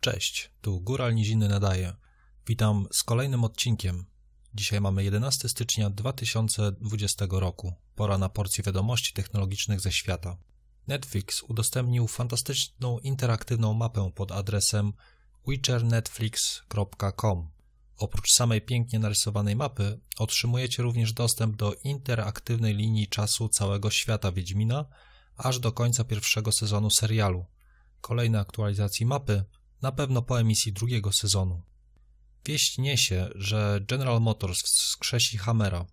Cześć, tu Góral Niziny nadaje. Witam z kolejnym odcinkiem. Dzisiaj mamy 11 stycznia 2020 roku. Pora na porcję wiadomości technologicznych ze świata. Netflix udostępnił fantastyczną interaktywną mapę pod adresem witchernetflix.com. Oprócz samej pięknie narysowanej mapy, otrzymujecie również dostęp do interaktywnej linii czasu całego świata Wiedźmina, aż do końca pierwszego sezonu serialu. Kolejne aktualizacje mapy na pewno po emisji drugiego sezonu. Wieść niesie, że General Motors wskrzesi Hammera,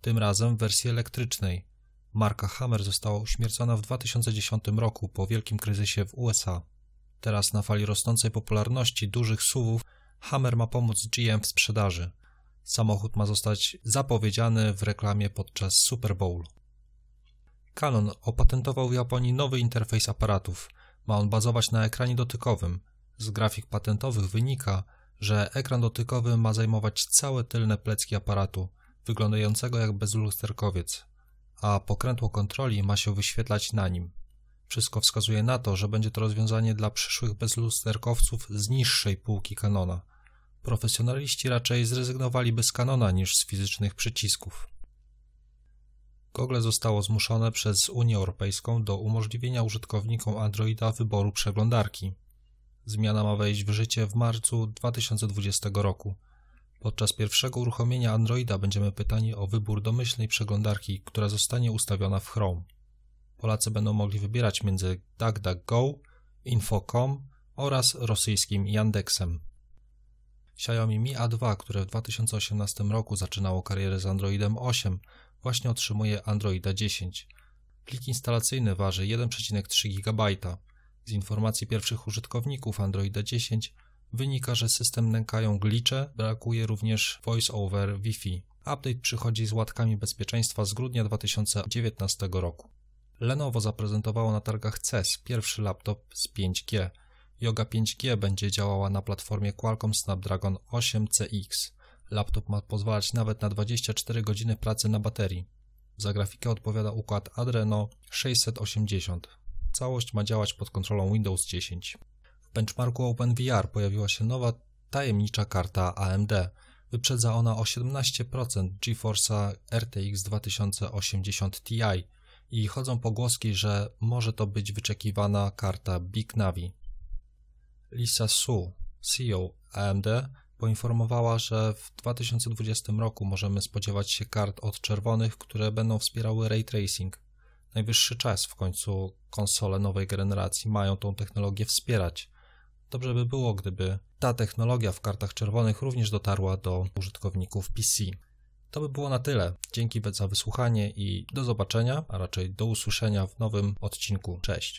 tym razem w wersji elektrycznej. Marka Hammer została uśmiercona w 2010 roku po wielkim kryzysie w USA. Teraz na fali rosnącej popularności dużych SUVów Hammer ma pomóc GM w sprzedaży. Samochód ma zostać zapowiedziany w reklamie podczas Super Bowl. Canon opatentował w Japonii nowy interfejs aparatów. Ma on bazować na ekranie dotykowym. Z grafik patentowych wynika, że ekran dotykowy ma zajmować całe tylne plecki aparatu, wyglądającego jak bezlusterkowiec, a pokrętło kontroli ma się wyświetlać na nim. Wszystko wskazuje na to, że będzie to rozwiązanie dla przyszłych bezlusterkowców z niższej półki Canona. Profesjonaliści raczej zrezygnowaliby z Canona niż z fizycznych przycisków. Google zostało zmuszone przez Unię Europejską do umożliwienia użytkownikom Androida wyboru przeglądarki. Zmiana ma wejść w życie w marcu 2020 roku. Podczas pierwszego uruchomienia Androida będziemy pytani o wybór domyślnej przeglądarki, która zostanie ustawiona w Chrome. Polacy będą mogli wybierać między DuckDuckGo, Info.com oraz rosyjskim Yandexem. Xiaomi Mi A2, które w 2018 roku zaczynało karierę z Androidem 8, właśnie otrzymuje Androida 10. Plik instalacyjny waży 1,3 GB. Z informacji pierwszych użytkowników Androida 10 wynika, że system nękają glicze, brakuje również voice over Wi-Fi. Update przychodzi z łatkami bezpieczeństwa z grudnia 2019 roku. Lenovo zaprezentowało na targach CES pierwszy laptop z 5G. Yoga 5G będzie działała na platformie Qualcomm Snapdragon 8 CX. Laptop ma pozwalać nawet na 24 godziny pracy na baterii. Za grafikę odpowiada układ Adreno 680. Całość ma działać pod kontrolą Windows 10. W benchmarku OpenVR pojawiła się nowa tajemnicza karta AMD. Wyprzedza ona o 17% GeForce'a RTX 2080 Ti i chodzą pogłoski, że może to być wyczekiwana karta Big Navi. Lisa Su, CEO AMD, poinformowała, że w 2020 roku możemy spodziewać się kart od czerwonych, które będą wspierały ray tracing. Najwyższy czas w końcu konsole nowej generacji mają tą technologię wspierać. Dobrze by było, gdyby ta technologia w kartach czerwonych również dotarła do użytkowników PC. To by było na tyle. Dzięki za wysłuchanie i do zobaczenia, a raczej do usłyszenia w nowym odcinku. Cześć.